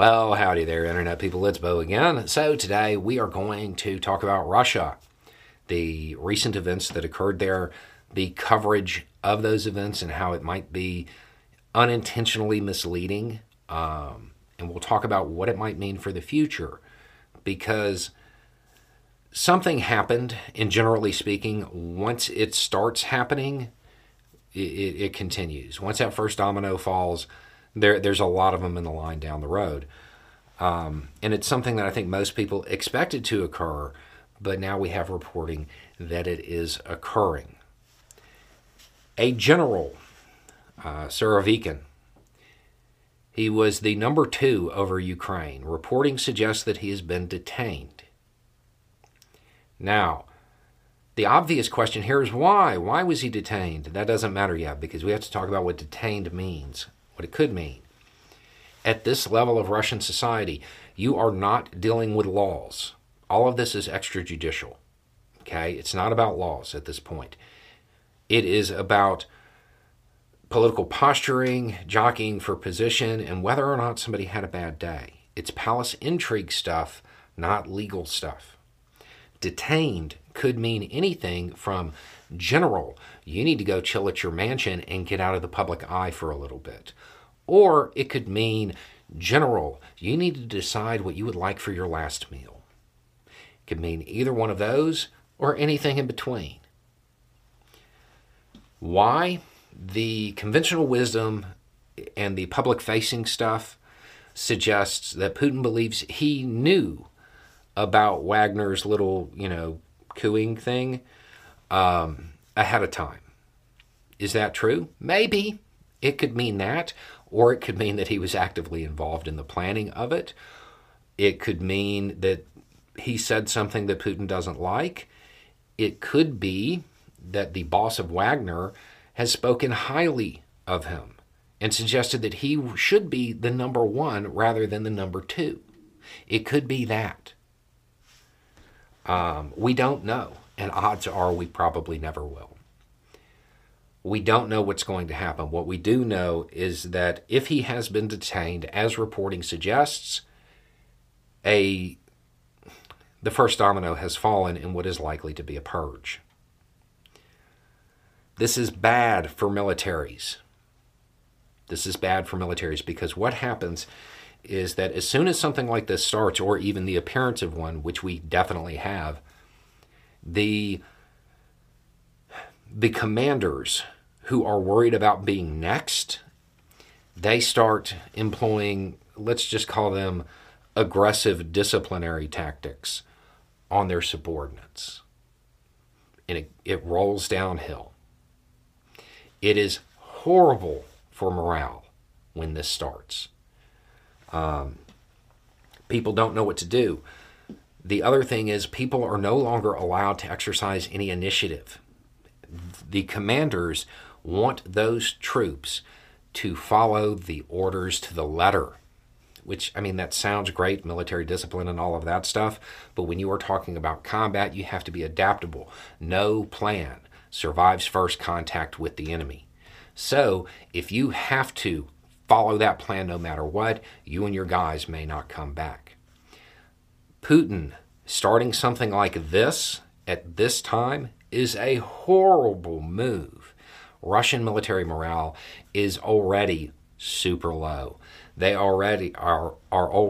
Well, howdy there, Internet people. It's Beau again. So, today we are going to talk about Russia, the recent events that occurred there, the coverage of those events, and how it might be unintentionally misleading. Um, and we'll talk about what it might mean for the future because something happened, and generally speaking, once it starts happening, it, it, it continues. Once that first domino falls, there, there's a lot of them in the line down the road. Um, and it's something that I think most people expected to occur, but now we have reporting that it is occurring. A general, uh, he was the number two over Ukraine. Reporting suggests that he has been detained. Now, the obvious question here is why? Why was he detained? That doesn't matter yet because we have to talk about what detained means what it could mean. At this level of Russian society, you are not dealing with laws. All of this is extrajudicial. Okay? It's not about laws at this point. It is about political posturing, jockeying for position, and whether or not somebody had a bad day. It's palace intrigue stuff, not legal stuff. Detained could mean anything from general, you need to go chill at your mansion and get out of the public eye for a little bit, or it could mean general, you need to decide what you would like for your last meal. It could mean either one of those or anything in between. Why? The conventional wisdom and the public facing stuff suggests that Putin believes he knew about Wagner's little, you know, cooing thing um, ahead of time. Is that true? Maybe. It could mean that or it could mean that he was actively involved in the planning of it. It could mean that he said something that Putin doesn't like. It could be that the boss of Wagner has spoken highly of him and suggested that he should be the number one rather than the number two. It could be that. Um, we don't know, and odds are we probably never will we don't know what's going to happen. What we do know is that if he has been detained, as reporting suggests, a the first domino has fallen in what is likely to be a purge. This is bad for militaries. This is bad for militaries because what happens is that as soon as something like this starts, or even the appearance of one, which we definitely have, the the commanders who are worried about being next, they start employing, let's just call them aggressive disciplinary tactics on their subordinates. And it, it rolls downhill. It is horrible for morale when this starts. Um, people don't know what to do. The other thing is, people are no longer allowed to exercise any initiative the commanders want those troops to follow the orders to the letter. Which, I mean, that sounds great, military discipline and all of that stuff, but when you are talking about combat, you have to be adaptable. No plan survives first contact with the enemy. So, if you have to follow that plan no matter what, you and your guys may not come back. Putin starting something like this at this time is a horrible move. Russian military morale is already super low. They already are are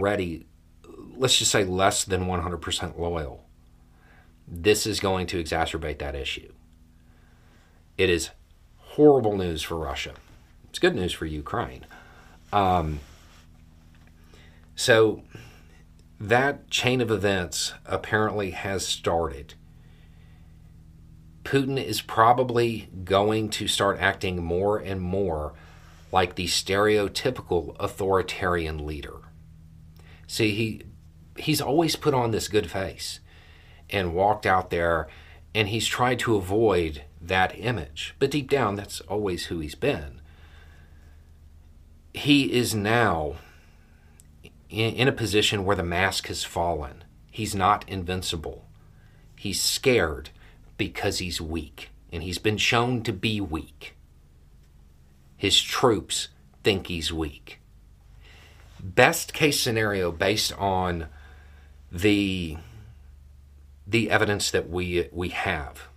already, let's just say, less than 100% loyal, this is going to exacerbate that issue. It is horrible news for Russia. It's good news for Ukraine. Um, so that chain of events apparently has started. Putin is probably going to start acting more and more like the stereotypical authoritarian leader See, he he's always put on this good face and walked out there and he's tried to avoid that image. But deep down, that's always who he's been. He is now in, in a position where the mask has fallen. He's not invincible. He's scared because he's weak, and he's been shown to be weak. His troops think he's weak. Best case scenario based on the the evidence that we we have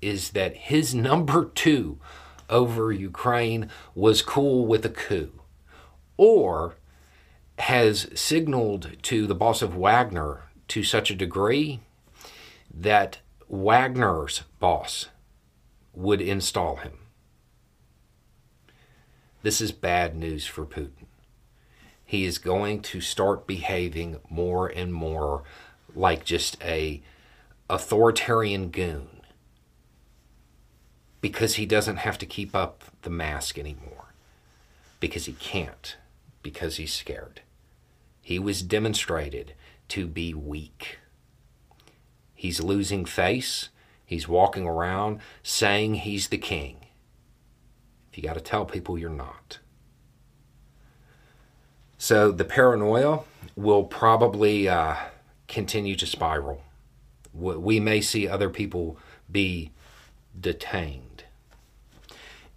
is that his number 2 over Ukraine was cool with a coup or has signaled to the boss of Wagner to such a degree that Wagner's boss would install him. This is bad news for Putin. He is going to start behaving more and more like just a authoritarian goon because he doesn't have to keep up the mask anymore because he can't because he's scared. He was demonstrated to be weak. He's losing face. He's walking around saying he's the king. If you got to tell people you're not. So the paranoia will probably uh, continue to spiral. We may see other people be detained.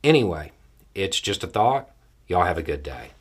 Anyway, it's just a thought. Y'all have a good day.